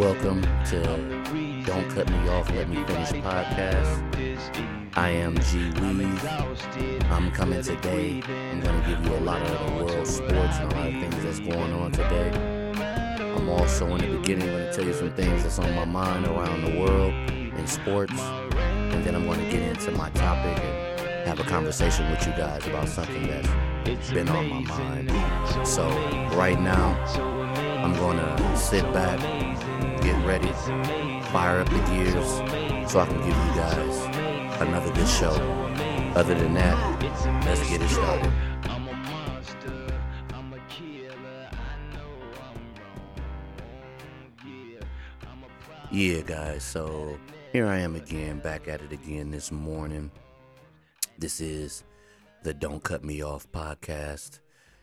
Welcome to Don't Cut Me Off, Let Me Finish podcast. I am G Weave. I'm coming today. I'm going to give you a lot of the world sports and a lot of things that's going on today. I'm also in the beginning going to tell you some things that's on my mind around the world in sports. And then I'm going to get into my topic and have a conversation with you guys about something that's been on my mind. So, right now, I'm going to sit back, ready, fire up the gears so I can give you guys another good show. Other than that, let's get it started. Yeah, guys, so here I am again, back at it again this morning. This is the Don't Cut Me Off podcast.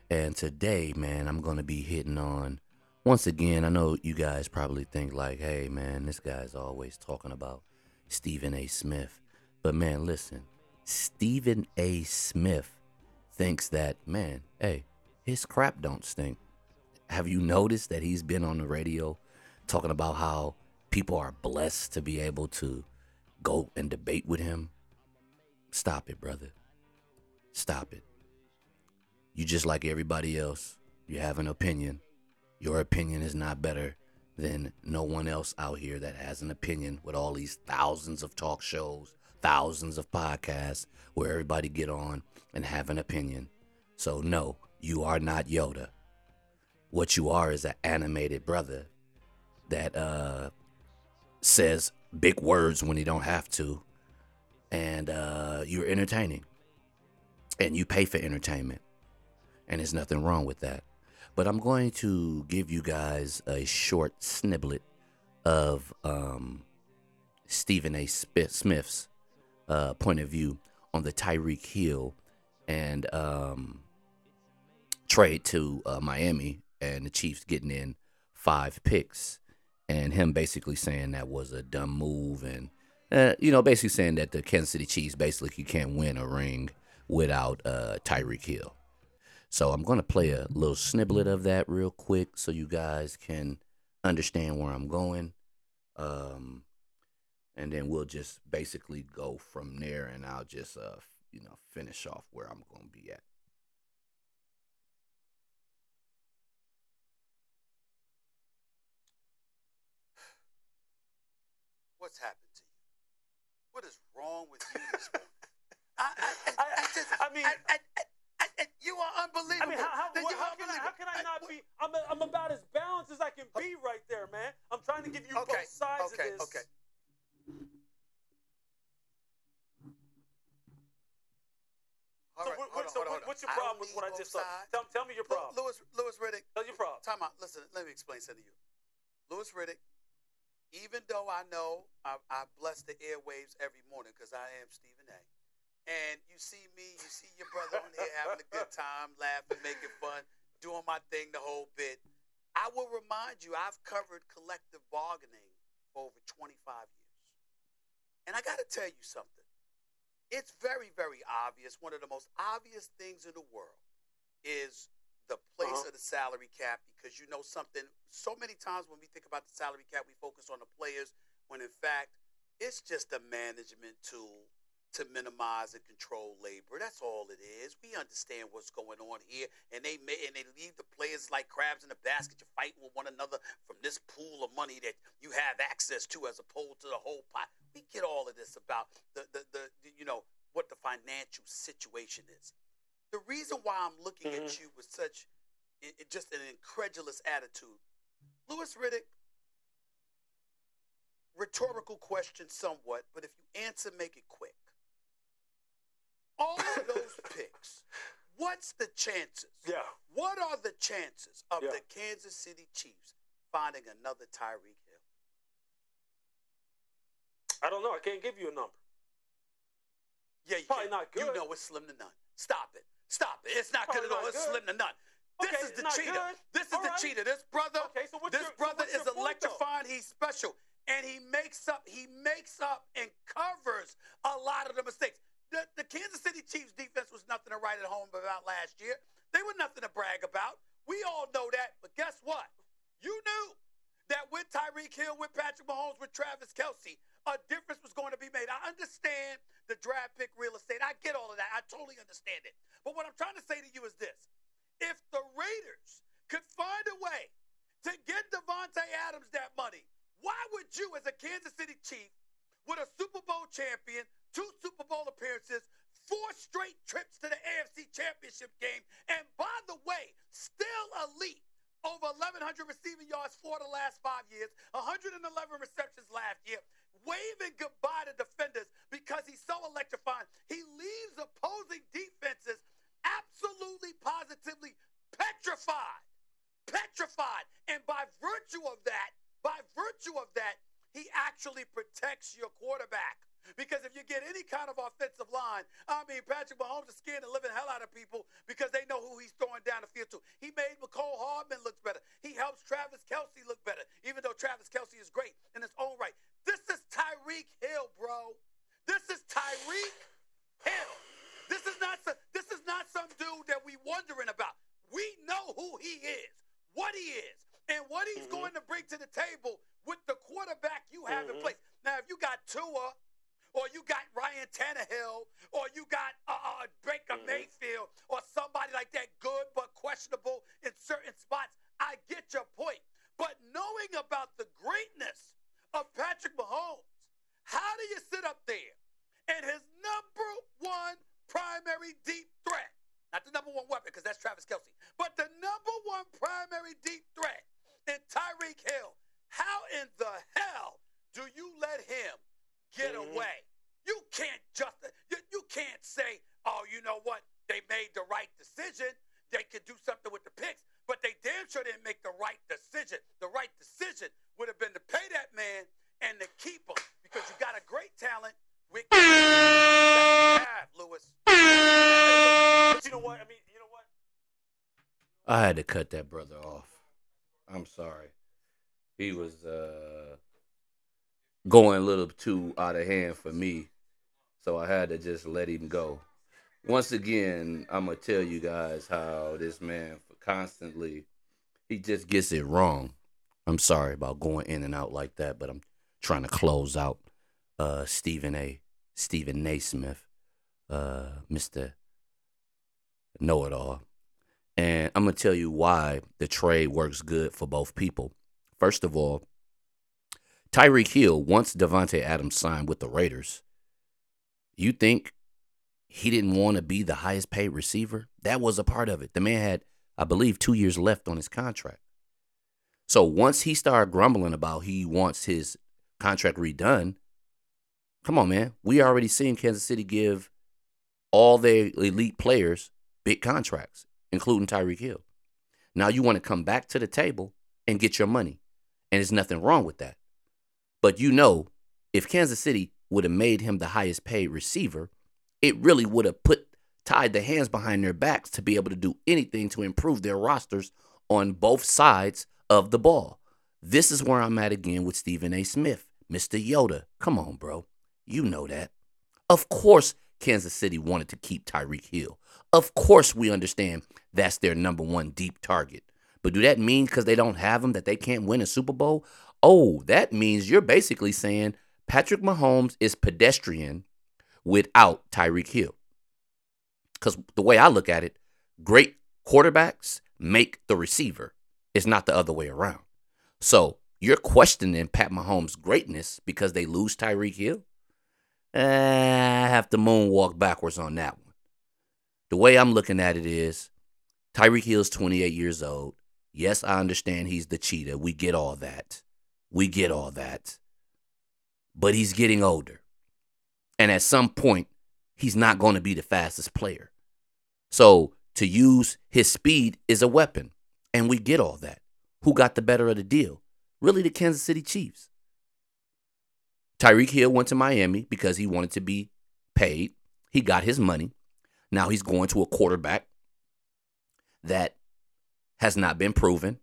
And today, man, I'm going to be hitting on once again, I know you guys probably think like, hey man, this guy's always talking about Stephen A. Smith. But man, listen, Stephen A. Smith thinks that, man, hey, his crap don't stink. Have you noticed that he's been on the radio talking about how people are blessed to be able to go and debate with him? Stop it, brother. Stop it. You just like everybody else. You have an opinion your opinion is not better than no one else out here that has an opinion with all these thousands of talk shows, thousands of podcasts where everybody get on and have an opinion. So no, you are not Yoda. What you are is an animated brother that uh says big words when he don't have to and uh you're entertaining. And you pay for entertainment. And there's nothing wrong with that. But I'm going to give you guys a short sniblet of um, Stephen A. Smith's uh, point of view on the Tyreek Hill and um, trade to uh, Miami and the Chiefs getting in five picks and him basically saying that was a dumb move and uh, you know basically saying that the Kansas City Chiefs basically can't win a ring without uh, Tyreek Hill. So I'm going to play a little sniblet of that real quick so you guys can understand where I'm going. Um, and then we'll just basically go from there and I'll just, uh, you know, finish off where I'm going to be at. What's happened to you? What is wrong with you this morning? I, I, I, I, just, I mean, I, you are unbelievable. I mean, how, how, what, how, can, I, how can I not be? I'm, a, I'm about as balanced as I can be right there, man. I'm trying to give you okay, both sides okay, of this. Okay, So, what, what, so what, what's your problem with what I just said? Tell, tell, me your problem. Louis, Louis Riddick. Tell your problem. Time out. Listen, let me explain something to you. Louis Riddick, even though I know I, I bless the airwaves every morning because I am Stephen A and you see me, you see your brother on here having a good time, laughing, making fun, doing my thing the whole bit. I will remind you, I've covered collective bargaining for over 25 years. And I got to tell you something. It's very, very obvious. One of the most obvious things in the world is the place uh-huh. of the salary cap because you know something. So many times when we think about the salary cap, we focus on the players when in fact it's just a management tool to minimize and control labor. That's all it is. We understand what's going on here, and they may, and they leave the players like crabs in a basket. You're fighting with one another from this pool of money that you have access to, as opposed to the whole pot. We get all of this about the the, the, the you know what the financial situation is. The reason why I'm looking mm-hmm. at you with such it, just an incredulous attitude, Louis Riddick. Rhetorical question, somewhat, but if you answer, make it quick all of those picks, what's the chances? Yeah. What are the chances of yeah. the Kansas City Chiefs finding another Tyreek Hill? I don't know. I can't give you a number. Yeah, you probably can. not good. You know it's slim to none. Stop it. Stop it. It's not probably good at all. It's slim to none. Okay, this is the cheater. Good. This is all the right. cheater. This brother. Okay, so what's this your, brother so is electrifying. He's special, and he makes up. He makes up and covers a lot of the mistakes. The, the Kansas City Chiefs defense was nothing to write at home about last year. They were nothing to brag about. We all know that. But guess what? You knew. that with Tyreek Hill, with Patrick Mahomes, with Travis Kelce, a difference was going to be made. I understand the draft pick real estate. I get all of that. I totally understand it. But what I'm trying to say to you is this. If the Raiders could find a way to get Davante Adams that money, why would you, as a Kansas City Chief, with a Super Bowl champion, two Super Bowl appearances, four straight trips to the AFC Championship game, and by the way, still elite, over 1,100 receiving yards for the last five years, 111 receptions last year, waving goodbye to defenders because he's so electrifying. He leaves opposing defenses absolutely, positively petrified. Petrified. And by virtue of that, by virtue of that, he actually protects your quarterback. Because if you get any kind of offensive line, I mean, Patrick Mahomes is scared the living hell out of people because they know who he's throwing down the field to. He made Mecole Hardman look better. He helps Travis Kelce look better, even though Travis Kelce is great in his own right. This is Tyreek Hill, bro. This is Tyreek Hill. This is not some, this is not some dude that we wondering about. We know who he is, what he is, and what he's mm-hmm. going to bring to the table with the quarterback you have mm-hmm. in place. Now, if you got Tua or you got Ryan Tannehill, or you got uh, uh, Baker mm-hmm. Mayfield, or somebody like that, good but questionable in certain spots. I get your point. But knowing about the greatness of Patrick Mahomes, how do you sit up there and his number one primary deep threat, not the number one weapon, because that's Travis Kelce, but the number one primary deep threat in Tyreek Hill, how in the hell do you let him get mm-hmm. away. You can't just you, you can't say, oh, you know what? They made the right decision. They could do something with the picks, but they damn sure didn't make the right decision. The right decision would have been to pay that man and to keep him because you got a great talent. With have, Lewis. But you know what? I mean, you know what? I had to cut that brother off. I'm sorry. He was uh going a little too out of hand for me. So I had to just let him go. Once again, I'm going to tell you guys how this man for constantly, he just gets it wrong. I'm sorry about going in and out like that, but I'm trying to close out uh, Stephen A. Stephen A. Smith, uh, Mr. Know It All. And I'm going to tell you why the trade works good for both people. First of all, Tyreek Hill, once Davante Adams signed with the Raiders, you think he didn't want to be the highest paid receiver? That was a part of it. The man had, I believe, two years left on his contract. So once he started grumbling about he wants his contract redone, come on, man. We already seen Kansas City give all their elite players big contracts, including Tyreek Hill. Now you want to come back to the table and get your money. And there's nothing wrong with that. But you know, if Kansas City would have made him the highest paid receiver, it really would have put tied the hands behind their backs to be able to do anything to improve their rosters on both sides of the ball. This is where I'm at again with Stephen A. Smith, Mr. Yoda. Come on, bro. You know that. Of course, Kansas City wanted to keep Tyreek Hill. Of course, we understand that's their number one deep target. But do that mean because they don't have him that they can't win a Super Bowl? Oh, that means you're basically saying Patrick Mahomes is pedestrian without Tyreek Hill. Because the way I look at it, great quarterbacks make the receiver. It's not the other way around. So you're questioning Pat Mahomes' greatness because they lose Tyreek Hill? Eh, I have to moonwalk backwards on that one. The way I'm looking at it is Tyreek Hill's 28 years old. Yes, I understand he's the cheetah. We get all that. We get all that. But he's getting older. And at some point, he's not going to be the fastest player. So to use his speed is a weapon. And we get all that. Who got the better of the deal? Really, the Kansas City Chiefs. Tyreek Hill went to Miami because he wanted to be paid. He got his money. Now he's going to a quarterback that has not been proven,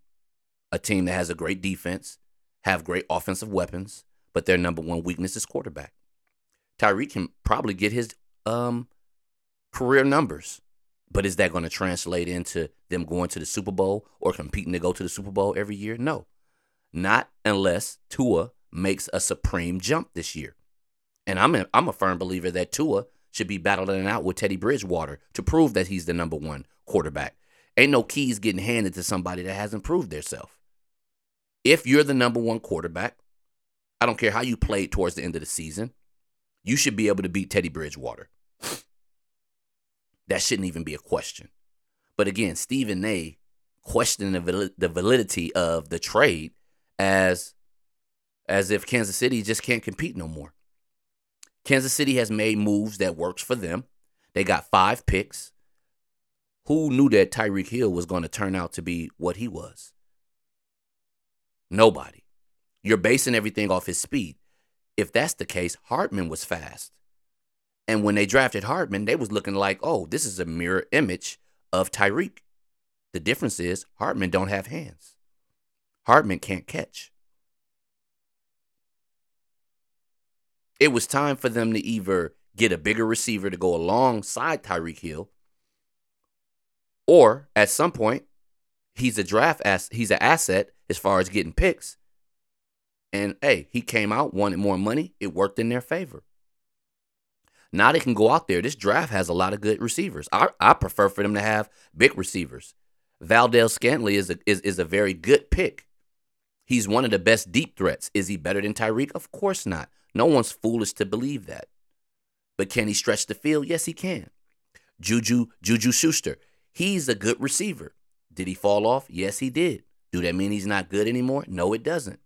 a team that has a great defense, have great offensive weapons, but their number one weakness is quarterback. Tyreek can probably get his um, career numbers, but is that going to translate into them going to the Super Bowl or competing to go to the Super Bowl every year? No. Not unless Tua makes a supreme jump this year. And I'm a, I'm a firm believer that Tua should be battling it out with Teddy Bridgewater to prove that he's the number one quarterback. Ain't no keys getting handed to somebody that hasn't proved themselves. If you're the number one quarterback, I don't care how you played towards the end of the season, you should be able to beat Teddy Bridgewater. That shouldn't even be a question. But again, Stephen A questioning the, the validity of the trade as as if Kansas City just can't compete no more. Kansas City has made moves that works for them. They got five picks. Who knew that Tyreek Hill was going to turn out to be what he was? Nobody. You're basing everything off his speed. If that's the case, Hardman was fast. And when they drafted Hardman, they was looking like, oh, this is a mirror image of Tyreek. The difference is Hardman don't have hands. Hardman can't catch. It was time for them to either get a bigger receiver to go alongside Tyreek Hill, or at some point, he's a draft ass he's an asset as far as getting picks. And hey, he came out, wanted more money. It worked in their favor. Now they can go out there. This draft has a lot of good receivers. I, I prefer for them to have big receivers. Valdes-Scantling is a, is, is a very good pick. He's one of the best deep threats. Is he better than Tyreek? Of course not. No one's foolish to believe that. But can he stretch the field? Yes, he can. Juju Juju Schuster, he's a good receiver. Did he fall off? Yes, he did. Do that mean he's not good anymore? No, it doesn't.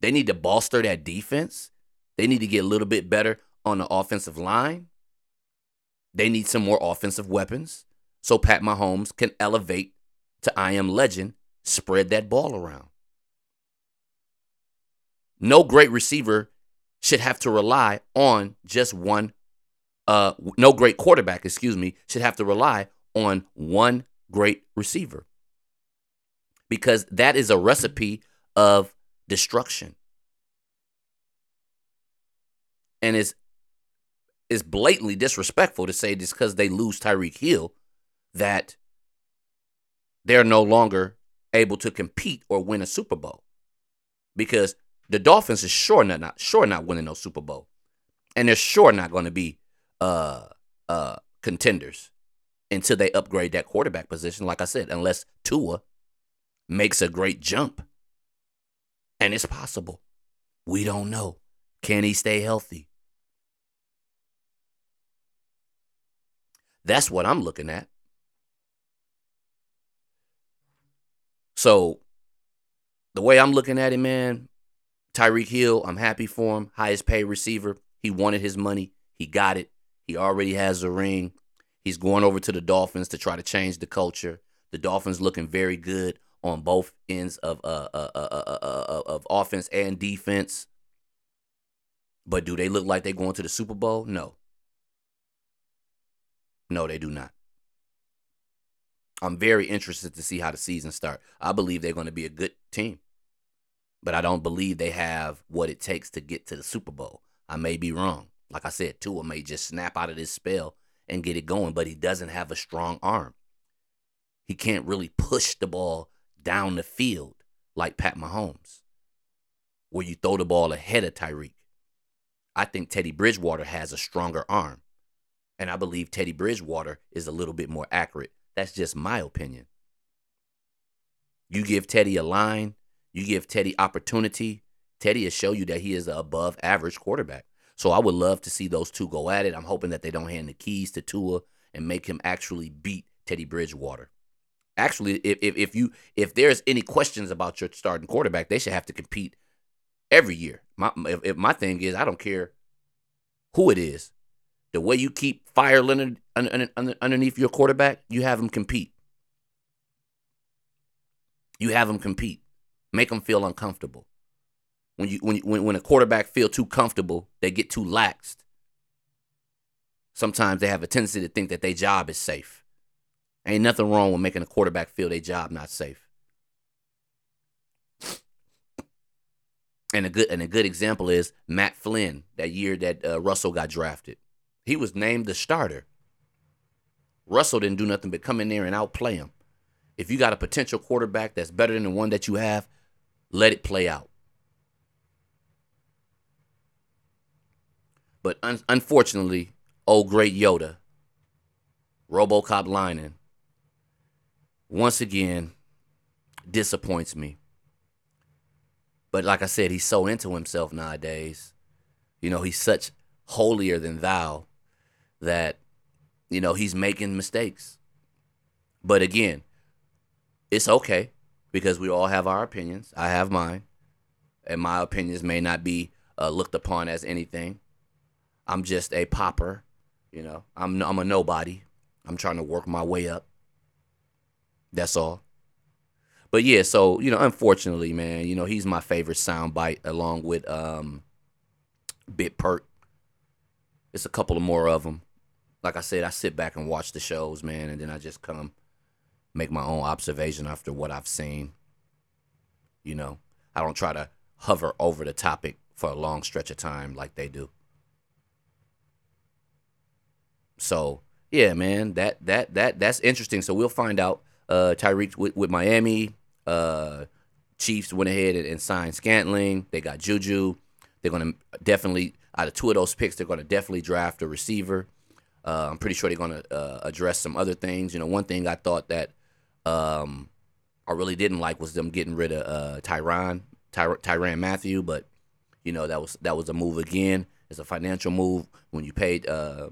They need to bolster that defense. They need to get a little bit better on the offensive line. They need some more offensive weapons so Pat Mahomes can elevate to I am legend, spread that ball around. No great receiver should have to rely on just one uh no great quarterback, excuse me, should have to rely on one great receiver. Because that is a recipe of destruction. And it's is blatantly disrespectful to say just because they lose Tyreek Hill that they're no longer able to compete or win a Super Bowl. Because the Dolphins is sure not, not sure not winning no Super Bowl. And they're sure not going to be uh uh contenders until they upgrade that quarterback position, like I said, unless Tua makes a great jump. And it's possible. We don't know. Can he stay healthy? That's what I'm looking at. So, the way I'm looking at it, man, Tyreek Hill, I'm happy for him. Highest paid receiver. He wanted his money. He got it. He already has a ring. He's going over to the Dolphins to try to change the culture. The Dolphins looking very good on both ends of uh, uh, uh, of offense and defense. But do they look like they're going to the Super Bowl? No. No, they do not. I'm very interested to see how the season start. I believe they're going to be a good team. But I don't believe they have what it takes to get to the Super Bowl. I may be wrong. Like I said, Tua may just snap out of this spell and get it going, but he doesn't have a strong arm. He can't really push the ball down the field like Pat Mahomes, where you throw the ball ahead of Tyreek. I think Teddy Bridgewater has a stronger arm. And I believe Teddy Bridgewater is a little bit more accurate. That's just my opinion. You give Teddy a line, you give Teddy opportunity, Teddy will show you that he is an above average quarterback. So I would love to see those two go at it. I'm hoping that they don't hand the keys to Tua and make him actually beat Teddy Bridgewater. Actually, if, if, if you if there's any questions about your starting quarterback, they should have to compete every year. My if, if my thing is, I don't care who it is. The way you keep fire Leonard underneath your quarterback, you have him compete. You have him compete. Make him feel uncomfortable. When you when you, when when a quarterback feel too comfortable, they get too laxed. Sometimes they have a tendency to think that their job is safe. Ain't nothing wrong with making a quarterback feel their job not safe. And a good and a good example is Matt Flynn that year that uh, Russell got drafted. He was named the starter. Russell didn't do nothing but come in there and outplay him. If you got a potential quarterback that's better than the one that you have, let it play out. But un- unfortunately, old great Yoda, Robocop Lining, once again disappoints me. But like I said, he's so into himself nowadays. You know, he's such holier than thou that, you know, he's making mistakes. But again, it's okay because we all have our opinions. I have mine. And my opinions may not be uh, looked upon as anything. I'm just a popper. You know, I'm, I'm a nobody. I'm trying to work my way up. That's all. But yeah, so you know, unfortunately, man, you know, he's my favorite soundbite along with um Bit Pert. It's a couple of more of them. Like I said, I sit back and watch the shows, man, and then I just come make my own observation after what I've seen. You know, I don't try to hover over the topic for a long stretch of time like they do. So yeah, man, that that that that's interesting. So we'll find out. Uh, Tyreek with, with Miami. Uh, Chiefs went ahead and, and signed Scantling. They got Juju. They're gonna definitely out of two of those picks, they're gonna definitely draft a receiver. Uh, I'm pretty sure they're gonna uh, address some other things. You know, one thing I thought that um, I really didn't like was them getting rid of uh, Tyron Ty- Mathieu, but you know that was that was a move again. It's a financial move when you paid uh,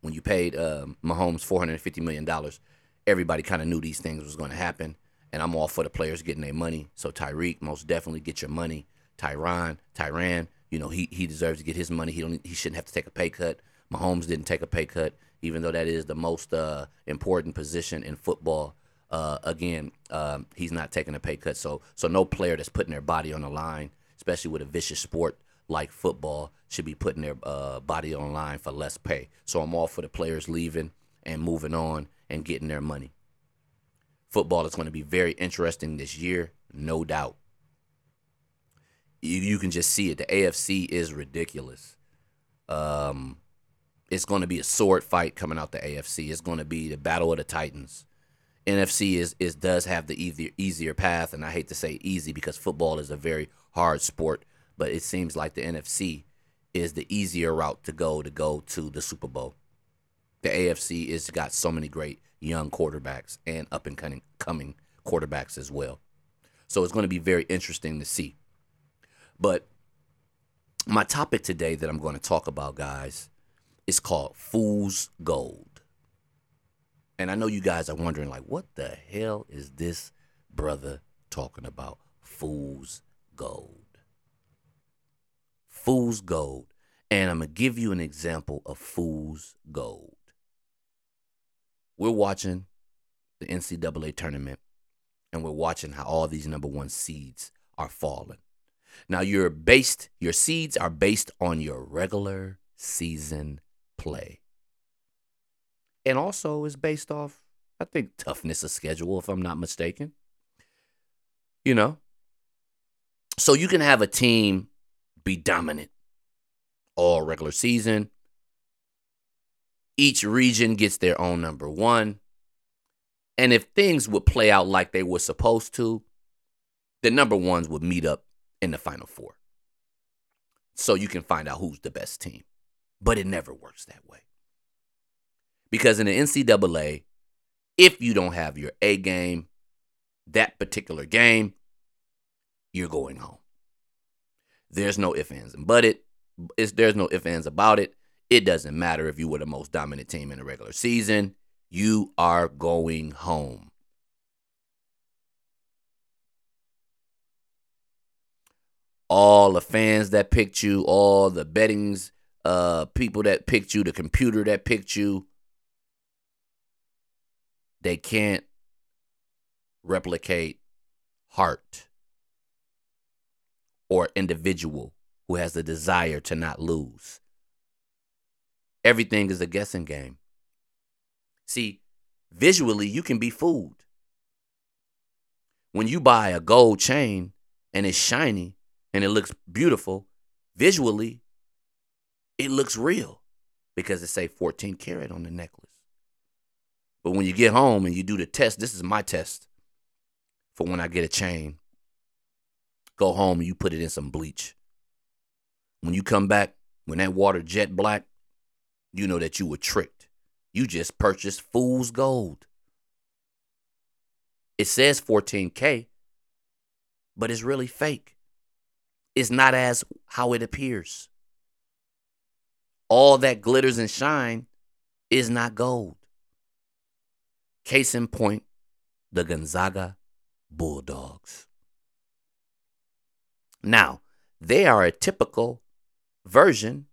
when you paid uh, Mahomes 450 million dollars. Everybody kind of knew these things was going to happen, and I'm all for the players getting their money. So Tyreek, most definitely get your money. Tyron, Tyrann, you know he he deserves to get his money. He don't he shouldn't have to take a pay cut. Mahomes didn't take a pay cut, even though that is the most uh, important position in football. Uh, again, um, he's not taking a pay cut. So so no player that's putting their body on the line, especially with a vicious sport like football, should be putting their uh, body on line for less pay. So I'm all for the players leaving and moving on and getting their money. Football is going to be very interesting this year, no doubt. You, you can just see it. The AFC is ridiculous. Um, it's going to be a sword fight coming out the AFC. It's going to be the battle of the Titans. NFC is is does have the easier easier path, and I hate to say easy because football is a very hard sport, but it seems like the NFC is the easier route to go to go to the Super Bowl. The AFC is got so many great young quarterbacks and up and coming coming quarterbacks as well. So it's going to be very interesting to see. But my topic today that I'm going to talk about, guys, is called Fool's Gold. And I know you guys are wondering, like, what the hell is this brother talking about? Fool's Gold. Fool's Gold. And I'm going to give you an example of Fool's Gold. We're watching the NCAA tournament, and we're watching how all these number one seeds are falling. Now, you're based, your seeds are based on your regular season play. And also is based off, I think, toughness of schedule, if I'm not mistaken. You know? So you can have a team be dominant all regular season. Each region gets their own number one. And if things would play out like they were supposed to, the number ones would meet up in the final four. So you can find out who's the best team. But it never works that way. Because in the NCAA, if you don't have your A game, that particular game, you're going home. There's no ifs, ands, and but it. It's, there's no ifs, ands about it. It doesn't matter if you were the most dominant team in the regular season. You are going home. All the fans that picked you, all the bettings, uh, people that picked you, the computer that picked you, they can't replicate heart or individual who has the desire to not lose. Everything is a guessing game. See, visually, you can be fooled. When you buy a gold chain and it's shiny and it looks beautiful, visually, it looks real because it say 14 karat on the necklace. But when you get home and you do the test, this is my test for when I get a chain. Go home and you put it in some bleach. When you come back, when that water jet black, you know that you were tricked. You just purchased fool's gold. It says 14K, but it's really fake. It's not as how it appears. All that glitters and shine is not gold. Case in point, the Gonzaga Bulldogs. Now, they are a typical version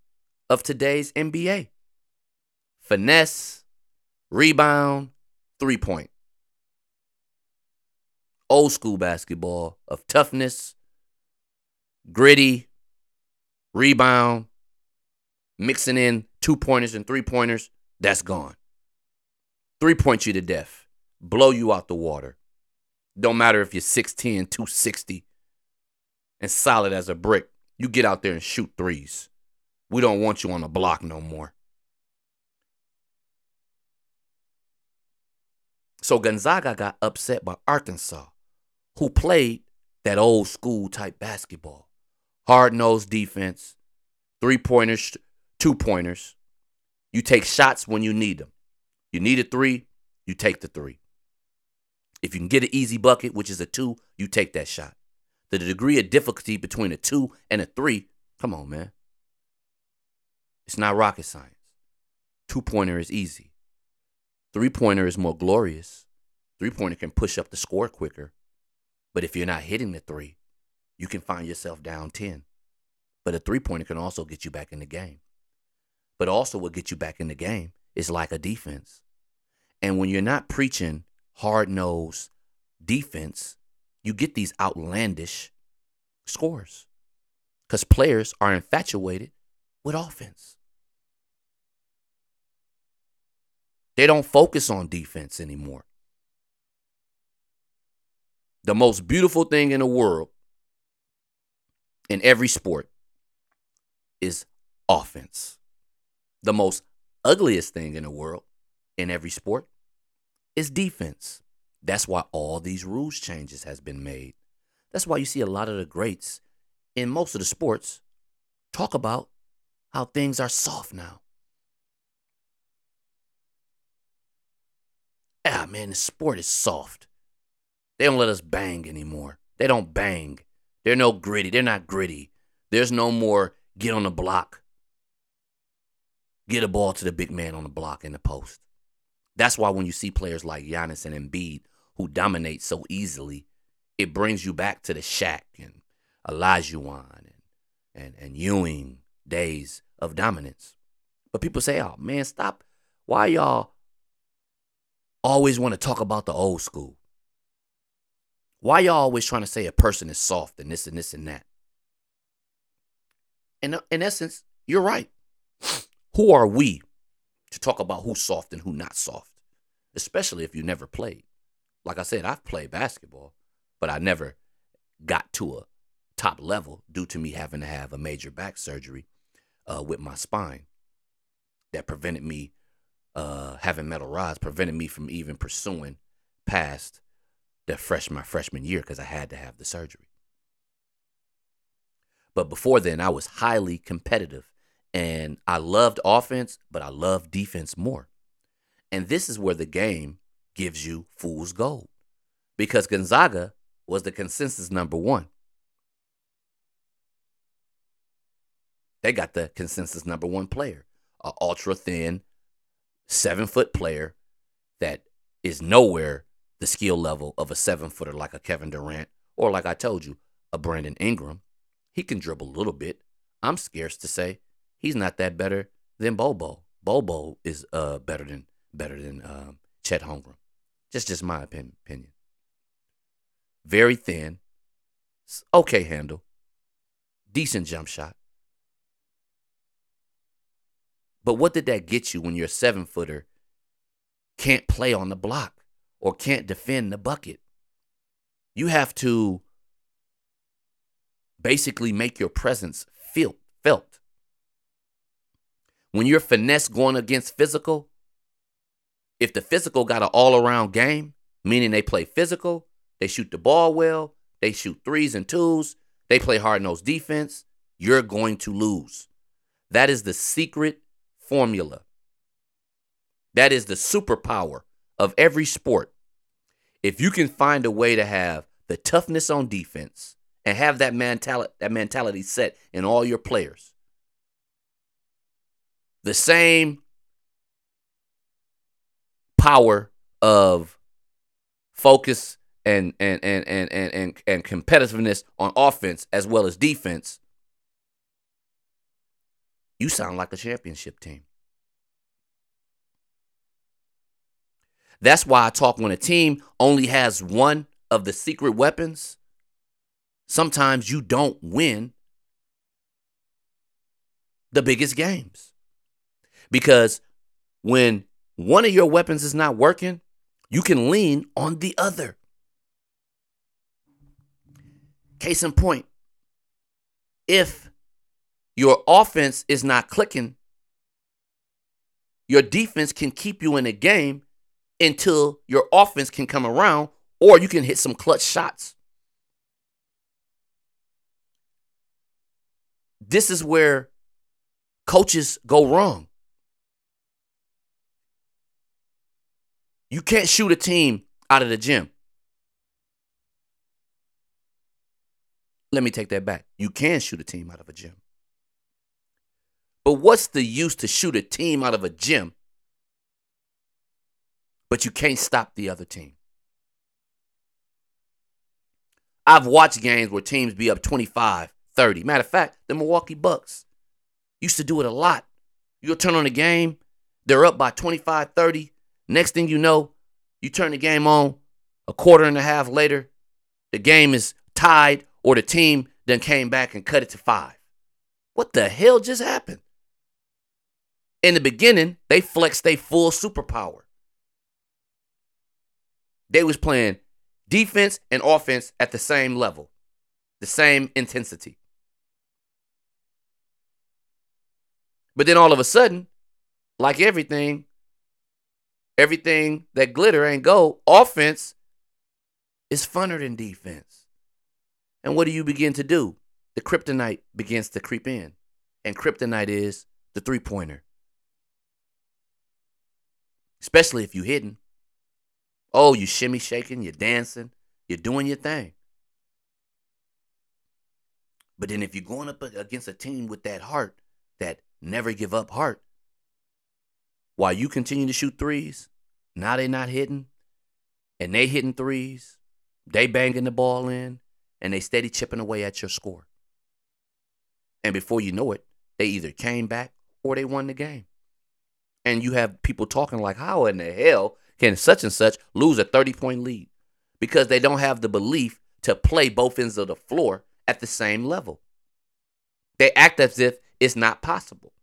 of today's NBA finesse, rebound, three point. Old school basketball of toughness, gritty, rebound, mixing in two pointers and three pointers, that's gone. Three point you to death, blow you out the water. Don't matter if you're 6'10, 260, and solid as a brick. You get out there and shoot threes. We don't want you on the block no more. So Gonzaga got upset by Arkansas, who played that old school type basketball. Hard nosed defense, three pointers, two pointers. You take shots when you need them. You need a three, you take the three. If you can get an easy bucket, which is a two, you take that shot. The degree of difficulty between a two and a three, come on, man. It's not rocket science. Two pointer is easy. Three pointer is more glorious. Three pointer can push up the score quicker. But if you're not hitting the three, you can find yourself down 10. But a three pointer can also get you back in the game. But also, what gets you back in the game is like a defense. And when you're not preaching hard nosed defense, you get these outlandish scores because players are infatuated with offense. They don't focus on defense anymore. The most beautiful thing in the world in every sport is offense. The most ugliest thing in the world in every sport is defense. That's why all these rules changes has been made. That's why you see a lot of the greats in most of the sports talk about how things are soft now. Ah, man, the sport is soft. They don't let us bang anymore. They don't bang. They're no gritty. They're not gritty. There's no more get on the block. Get a ball to the big man on the block in the post. That's why when you see players like Giannis and Embiid who dominate so easily, it brings you back to the Shaq and Olajuwon and, and, and Ewing days of dominance. But people say, oh man, stop. Why y'all always want to talk about the old school? Why y'all always trying to say a person is soft and this and this and that? In, in essence, you're right. Who are we to talk about who's soft and who not soft? Especially if you never played. Like I said, I've played basketball, but I never got to a top level due to me having to have a major back surgery uh, with my spine that prevented me uh, having metal rods, prevented me from even pursuing past the fresh my freshman year because I had to have the surgery. But before then, I was highly competitive and I loved offense, but I loved defense more. And this is where the game gives you fool's gold because Gonzaga was the consensus number one. They got the consensus number one player, a ultra thin, seven foot player that is nowhere the skill level of a seven footer like a Kevin Durant or like I told you, a Brandon Ingram. He can dribble a little bit. I'm scarce to say he's not that better than Bobo. Bobo is uh better than better than um, Chet Holmgren. Just just my opinion. Very thin, okay handle, decent jump shot. But what did that get you when your seven footer can't play on the block or can't defend the bucket? You have to basically make your presence feel, felt. When you're finesse going against physical, if the physical got an all around game, meaning they play physical, they shoot the ball well, they shoot threes and twos, they play hard nosed defense, you're going to lose. That is the secret formula. That is the superpower of every sport. If you can find a way to have the toughness on defense and have that mentality that mentality set in all your players. The same power of focus and and and and and and, and competitiveness on offense as well as defense, you sound like a championship team. That's why I talk when a team only has one of the secret weapons, sometimes you don't win the biggest games. Because when one of your weapons is not working, you can lean on the other. Case in point, if your offense is not clicking, your defense can keep you in a game until your offense can come around or you can hit some clutch shots. This is where coaches go wrong. You can't shoot a team out of the gym. Let me take that back. You can shoot a team out of a gym. But what's the use to shoot a team out of a gym but you can't stop the other team. I've watched games where teams be up 25, 30. Matter of fact, the Milwaukee Bucks used to do it a lot. You'll turn on the game, they're up by 25, 30. Next thing you know, you turn the game on a quarter and a half later, the game is tied or the team then came back and cut it to five. What the hell just happened? In the beginning, they flexed their full superpower. They was playing defense and offense at the same level, the same intensity. But then all of a sudden, like everything, everything that glitter ain't gold, offense is funner than defense. And what do you begin to do? The kryptonite begins to creep in. And kryptonite is the three pointer. Especially if you're hidden. Oh, you shimmy shaking, you're dancing, you're doing your thing. But then if you're going up against a team with that heart, that never give up heart, while you continue to shoot threes, now they're not hitting, and they hitting threes, they banging the ball in, and they steady chipping away at your score. And before you know it, they either came back or they won the game. And you have people talking like, how in the hell can such and such lose a 30 point lead because they don't have the belief to play both ends of the floor at the same level. They act as if it's not possible.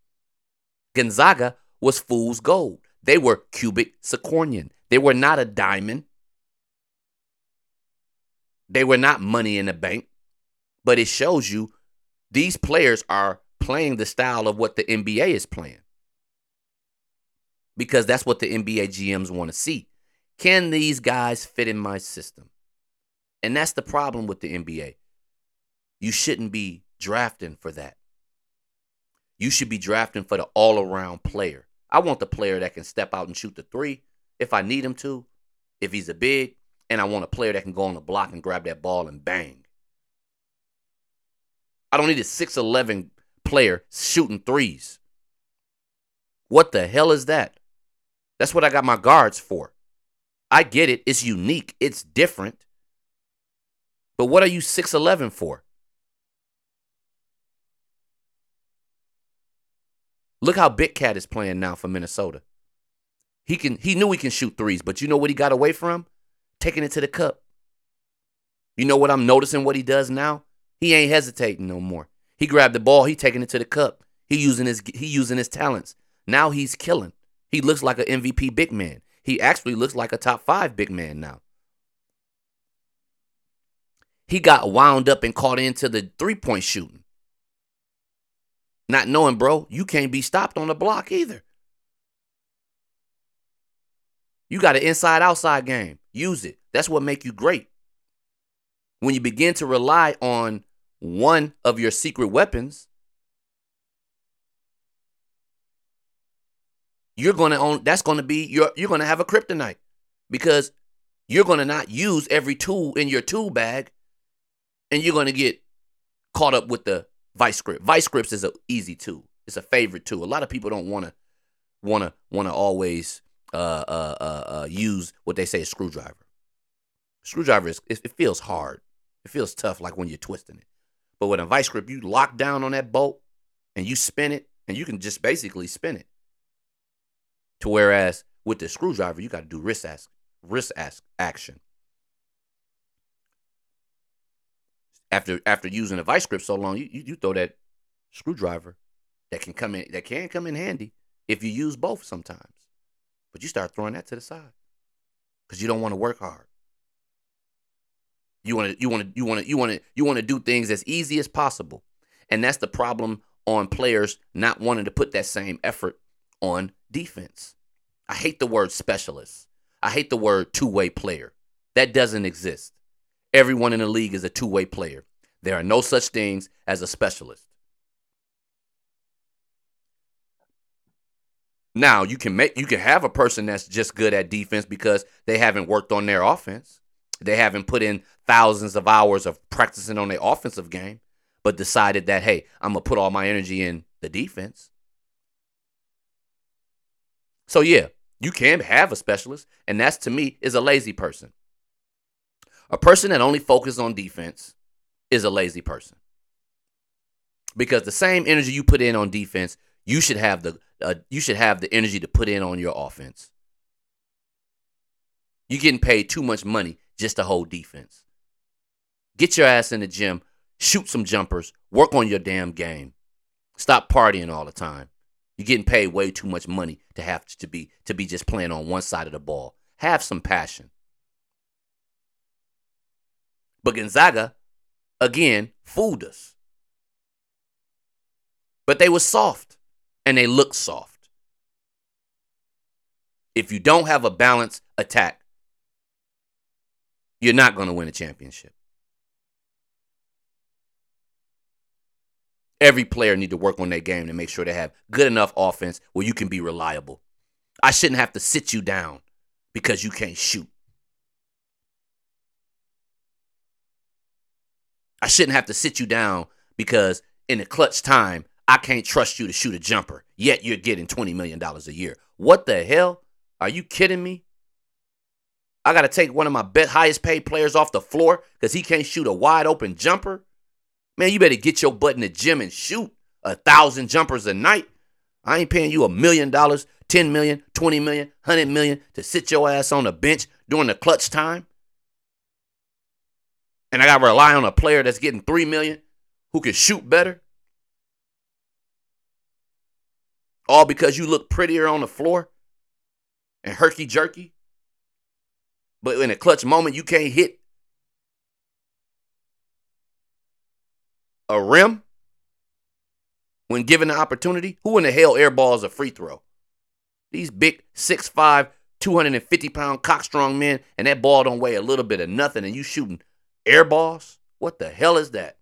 Gonzaga was fool's gold. They were cubic zirconium. They were not a diamond. They were not money in the bank. But it shows you these players are playing the style of what the NBA is playing because that's what the NBA GMs want to see. Can these guys fit in my system? And that's the problem with the NBA. You shouldn't be drafting for that. You should be drafting for the all around player. I want the player that can step out and shoot the three if I need him to, if he's a big, and I want a player that can go on the block and grab that ball and bang. I don't need a 6'11 player shooting threes. What the hell is that? That's what I got my guards for. I get it. It's unique. It's different. But what are you 6'11 for? Look how Big Cat is playing now for Minnesota. He can he knew he can shoot threes, but you know what he got away from? Taking it to the cup. You know what I'm noticing what he does now? He ain't hesitating no more. He grabbed the ball, he taking it to the cup. He using his he using his talents. Now he's killing. He looks like an MVP big man. He actually looks like a top five big man now. He got wound up and caught into the three point shooting. Not knowing, bro, you can't be stopped on the block either. You got an inside outside game. Use it. That's what make you great. When you begin to rely on one of your secret weapons, you're going to own that's going to be your you're going to have a kryptonite because you're going to not use every tool in your tool bag and you're going to get caught up with the vice grip. Vice grips is an easy tool. It's a favorite tool. A lot of people don't want to want to want to always uh, uh, uh, uh, use what they say is screwdriver. Screwdriver is it, it feels hard. It feels tough, like when you're twisting it. But with a vice grip, you lock down on that bolt and you spin it, and you can just basically spin it. To whereas with the screwdriver, you got to do wrist ask, wrist ask action. After after using a vice grip so long, you, you, throw that screwdriver that can come in that can come in handy if you use both sometimes. But you start throwing that to the side because you don't want to work hard. You want to you want to you want to you want to you want to do things as easy as possible. And that's the problem on players not wanting to put that same effort on defense. I hate the word specialist. I hate the word two-way player. That doesn't exist. Everyone in the league is a two-way player. There are no such things as a specialist. Now you can make you can have a person that's just good at defense because they haven't worked on their offense. They haven't put in thousands of hours of practicing on their offensive game, but decided that hey, I'm gonna put all my energy in the defense. So yeah, you can have a specialist, and that's to me is a lazy person. A person that only focuses on defense is a lazy person. Because the same energy you put in on defense, you should have the uh, you should have the energy to put in on your offense. You're getting paid too much money just to hold defense. Get your ass in the gym, shoot some jumpers, work on your damn game. Stop partying all the time. You're getting paid way too much money to have to be to be just playing on one side of the ball. Have some passion. But Gonzaga, again, fooled us. But they were soft and they look soft. If you don't have a balanced attack, you're not going to win a championship. Every player need to work on their game to make sure they have good enough offense where you can be reliable. I shouldn't have to sit you down because you can't shoot. I shouldn't have to sit you down because in the clutch time I can't trust you to shoot a jumper, yet you're getting $20 million a year. What the hell? Are you kidding me? I got to take one of my best, highest paid players off the floor because he can't shoot a wide open jumper? Man, you better get your butt in the gym and shoot a thousand jumpers a night. I ain't paying you a million dollars, 10 million, 20 million, 100 million to sit your ass on the bench during the clutch time. And I got to rely on a player that's getting 3 million who can shoot better. All because you look prettier on the floor and herky jerky. But in a clutch moment, you can't hit a rim when given the opportunity. Who in the hell airballs a free throw? These big 6'5, 250 pound cockstrong men, and that ball don't weigh a little bit of nothing, and you shooting airballs? What the hell is that?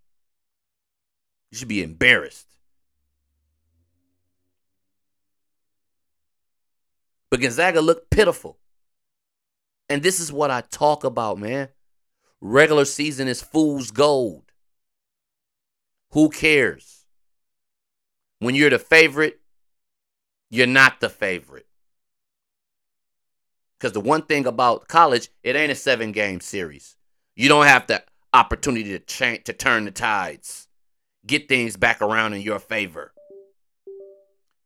You should be embarrassed. But Gonzaga looked pitiful. And this is what I talk about, man. Regular season is fool's gold. Who cares? When you're the favorite, you're not the favorite. Because the one thing about college, it ain't a seven game series. You don't have the opportunity to change to turn the tides, get things back around in your favor.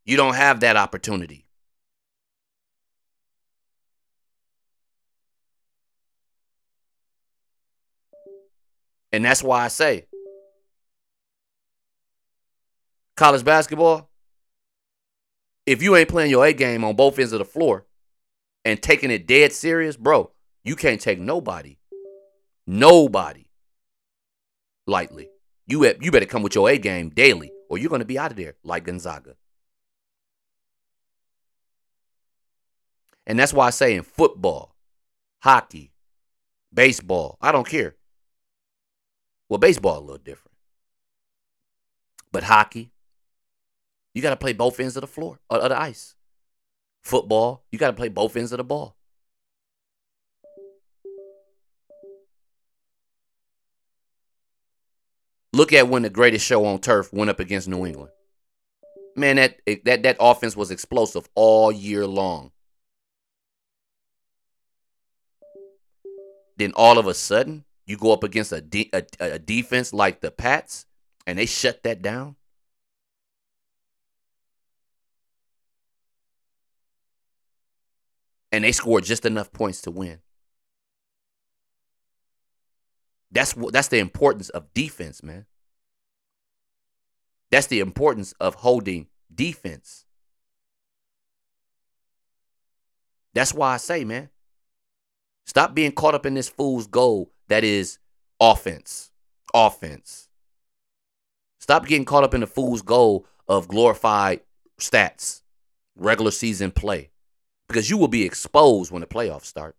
You don't have that opportunity. And that's why I say college basketball, if you ain't playing your A game on both ends of the floor and taking it dead serious, bro, you can't take nobody, nobody lightly. You, you better come with your A game daily or you're going to be out of there like Gonzaga. And that's why I say in football, hockey, baseball, I don't care. Well, baseball a little different. But hockey, you got to play both ends of the floor, uh, of the ice. Football, you got to play both ends of the ball. Look at when the greatest show on turf went up against New England. Man, that that that offense was explosive all year long. Then all of a sudden, you go up against a, de- a, a defense like the Pats, and they shut that down. And they scored just enough points to win. That's what that's the importance of defense, man. That's the importance of holding defense. That's why I say, man, stop being caught up in this fool's goal that is offense. Offense. Stop getting caught up in the fool's goal of glorified stats, regular season play, because you will be exposed when the playoffs start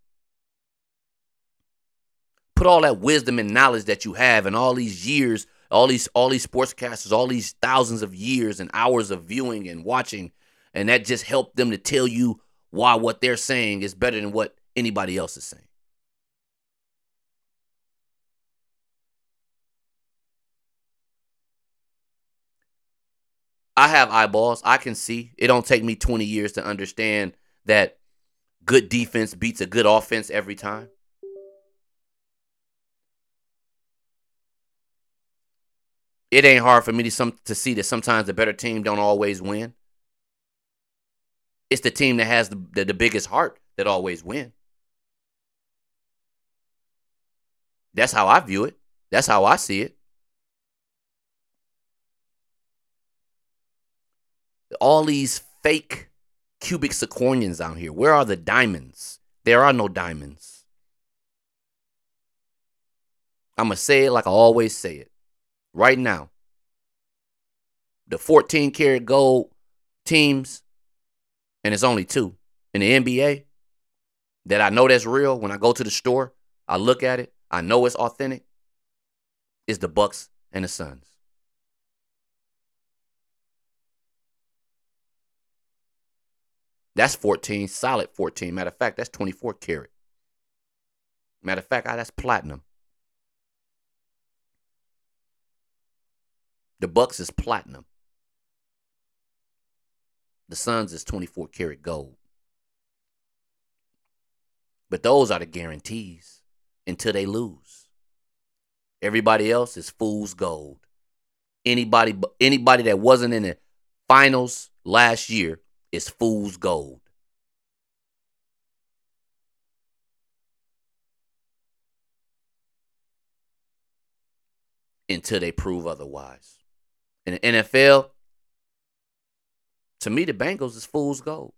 put all that wisdom and knowledge that you have and all these years, all these all these sportscasters, all these thousands of years and hours of viewing and watching, and that just helped them to tell you why what they're saying is better than what anybody else is saying. I have eyeballs. I can see. It don't take me 20 years to understand that good defense beats a good offense every time. It ain't hard for me to some to see that sometimes the better team don't always win. It's the team that has the, the, the biggest heart that always win. That's how I view it. That's how I see it. All these fake cubic zirconians out here. Where are the diamonds? There are no diamonds. I'm going to say it like I always say it right now. The 14 karat gold teams, and it's only two in the NBA that I know that's real. When I go to the store, I look at it, I know it's authentic. Is the Bucks and the Suns. That's 14, solid 14. Matter of fact, that's 24 karat. Matter of fact, that's platinum. The Bucks is platinum. The Suns is 24 karat gold. But those are the guarantees until they lose. Everybody else is fool's gold. Anybody anybody that wasn't in the finals last year is fool's gold. Until they prove otherwise. In the NFL, to me, the Bengals is fool's gold.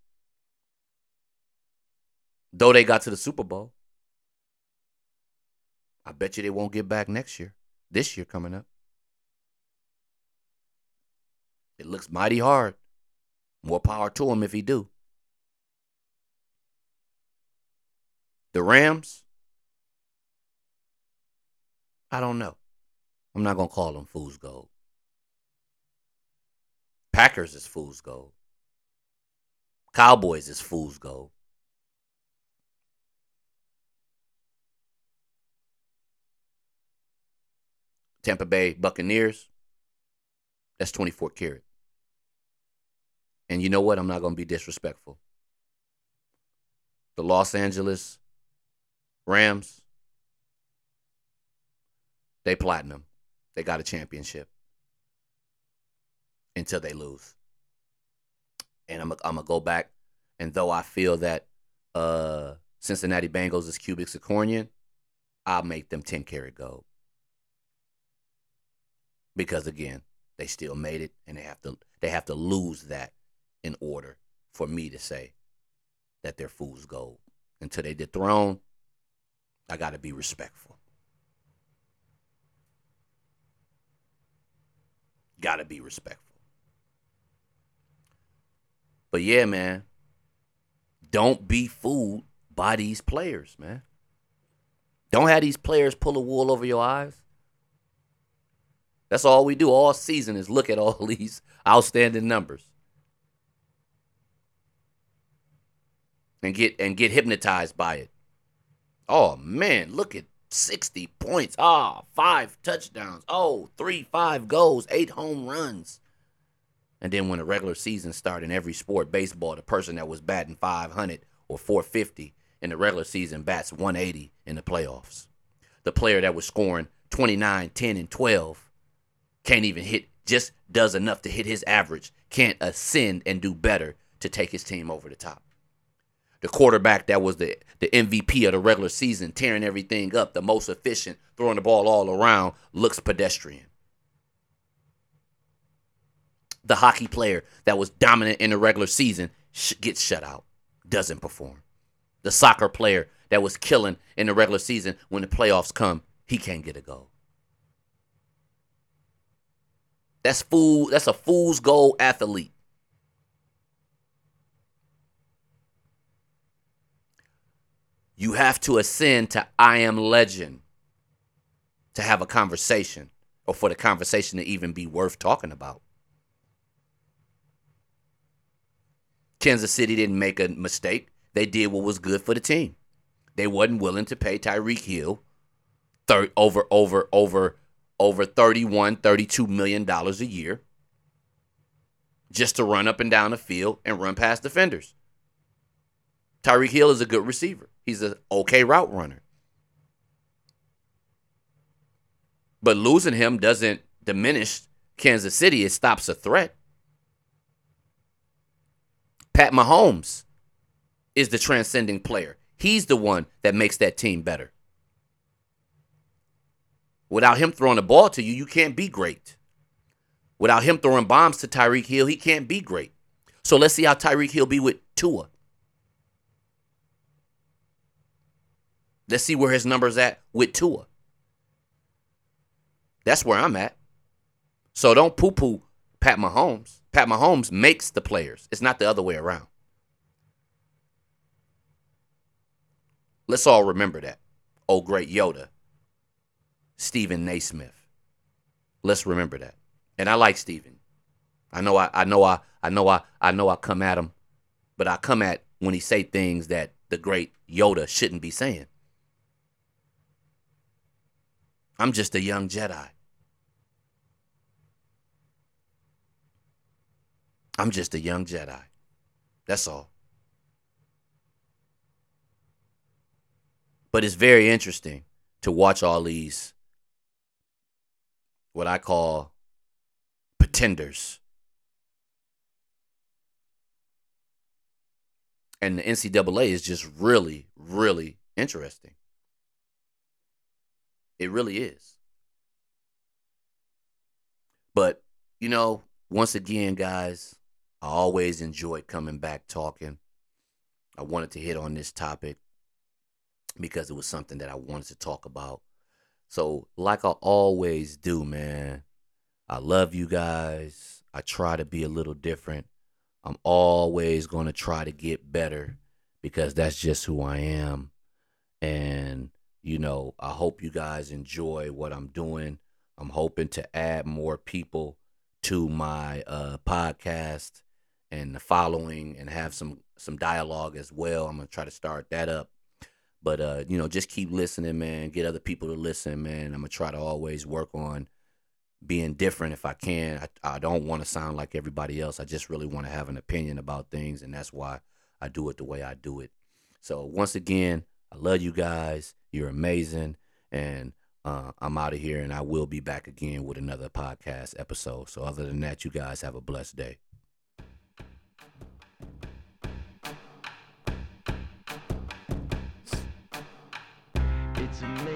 Though they got to the Super Bowl, I bet you they won't get back next year. This year coming up. It looks mighty hard. More power to him if he do. The Rams, I don't know. I'm not gonna call them fool's gold. Packers is fool's gold. Cowboys is fool's gold. Tampa Bay Buccaneers, that's 24 karat. And you know what? I'm not going to be disrespectful. The Los Angeles Rams, they platinum. They got a championship until they lose. And I'm, I'm gonna go back, and though I feel that uh, Cincinnati Bengals is cubic zirconian, I'll make them 10 karat gold. Because again, they still made it, and they have to they have to lose that in order for me to say that they're fool's gold. Until they dethrone, I got to be respectful. Got to be respectful. But yeah, man, Don't be fooled by these players, man. Don't have these players pull a wool over your eyes. That's all we do all season is look at all these outstanding numbers. And get and get hypnotized by it. Oh man, look at 60 points. Ah, five touchdowns. Oh, three, five goals, eight home runs. And then when the regular season started in every sport, baseball, the person that was batting 500 or 450 in the regular season bats 180 in the playoffs. The player that was scoring 29, 10, and 12 can't even hit, just does enough to hit his average, can't ascend and do better to take his team over the top the quarterback that was the, the MVP of the regular season, tearing everything up, the most efficient, throwing the ball all around, looks pedestrian. The hockey player that was dominant in the regular season sh- gets shut out, doesn't perform. The soccer player that was killing in the regular season, when the playoffs come, he can't get a goal. That's fool. That's a fool's goal athlete. You have to ascend to I am legend to have a conversation or for the conversation to even be worth talking about. Kansas City didn't make a mistake. They did what was good for the team. They wasn't willing to pay Tyreek Hill thir- over over over over 31 32 million dollars a year just to run up and down the field and run past defenders. Tyreek Hill is a good receiver. He's an okay route runner. But losing him doesn't diminish Kansas City. It stops a threat. Pat Mahomes is the transcending player. He's the one that makes that team better. Without him throwing the ball to you, you can't be great. Without him throwing bombs to Tyreek Hill, he can't be great. So let's see how Tyreek Hill be with Tua. Let's see where his number's at with Tua. That's where I'm at. So don't poo poo Pat Mahomes. Pat Mahomes makes the players, it's not the other way around. Let's all remember that. Oh, great Yoda, Stephen A. Smith. Let's remember that. And I like Stephen. I know I, I know I I know I I know I come at him, but I come at when he say things that the great Yoda shouldn't be saying. I'm just a young Jedi. I'm just a young Jedi. That's all. But it's very interesting to watch all these, what I call pretenders. And the NCAA is just really, really interesting. It really is. But, you know, once again, guys, I always enjoyed coming back talking. I wanted to hit on this topic because it was something that I wanted to talk about. So, like I always do, man, I love you guys. I try to be a little different. I'm always going to try to get better because that's just who I am. And you know, I hope you guys enjoy what I'm doing. I'm hoping to add more people to my uh, podcast and the following and have some some dialogue as well. I'm gonna try to start that up. But uh, you know, just keep listening, man. Get other people to listen, man. I'm gonna try to always work on being different if I can. I, I don't want to sound like everybody else. I just really want to have an opinion about things, and that's why I do it the way I do it. So once again, I love you guys. You're amazing. And uh, I'm out of here, and I will be back again with another podcast episode. So, other than that, you guys have a blessed day. It's amazing.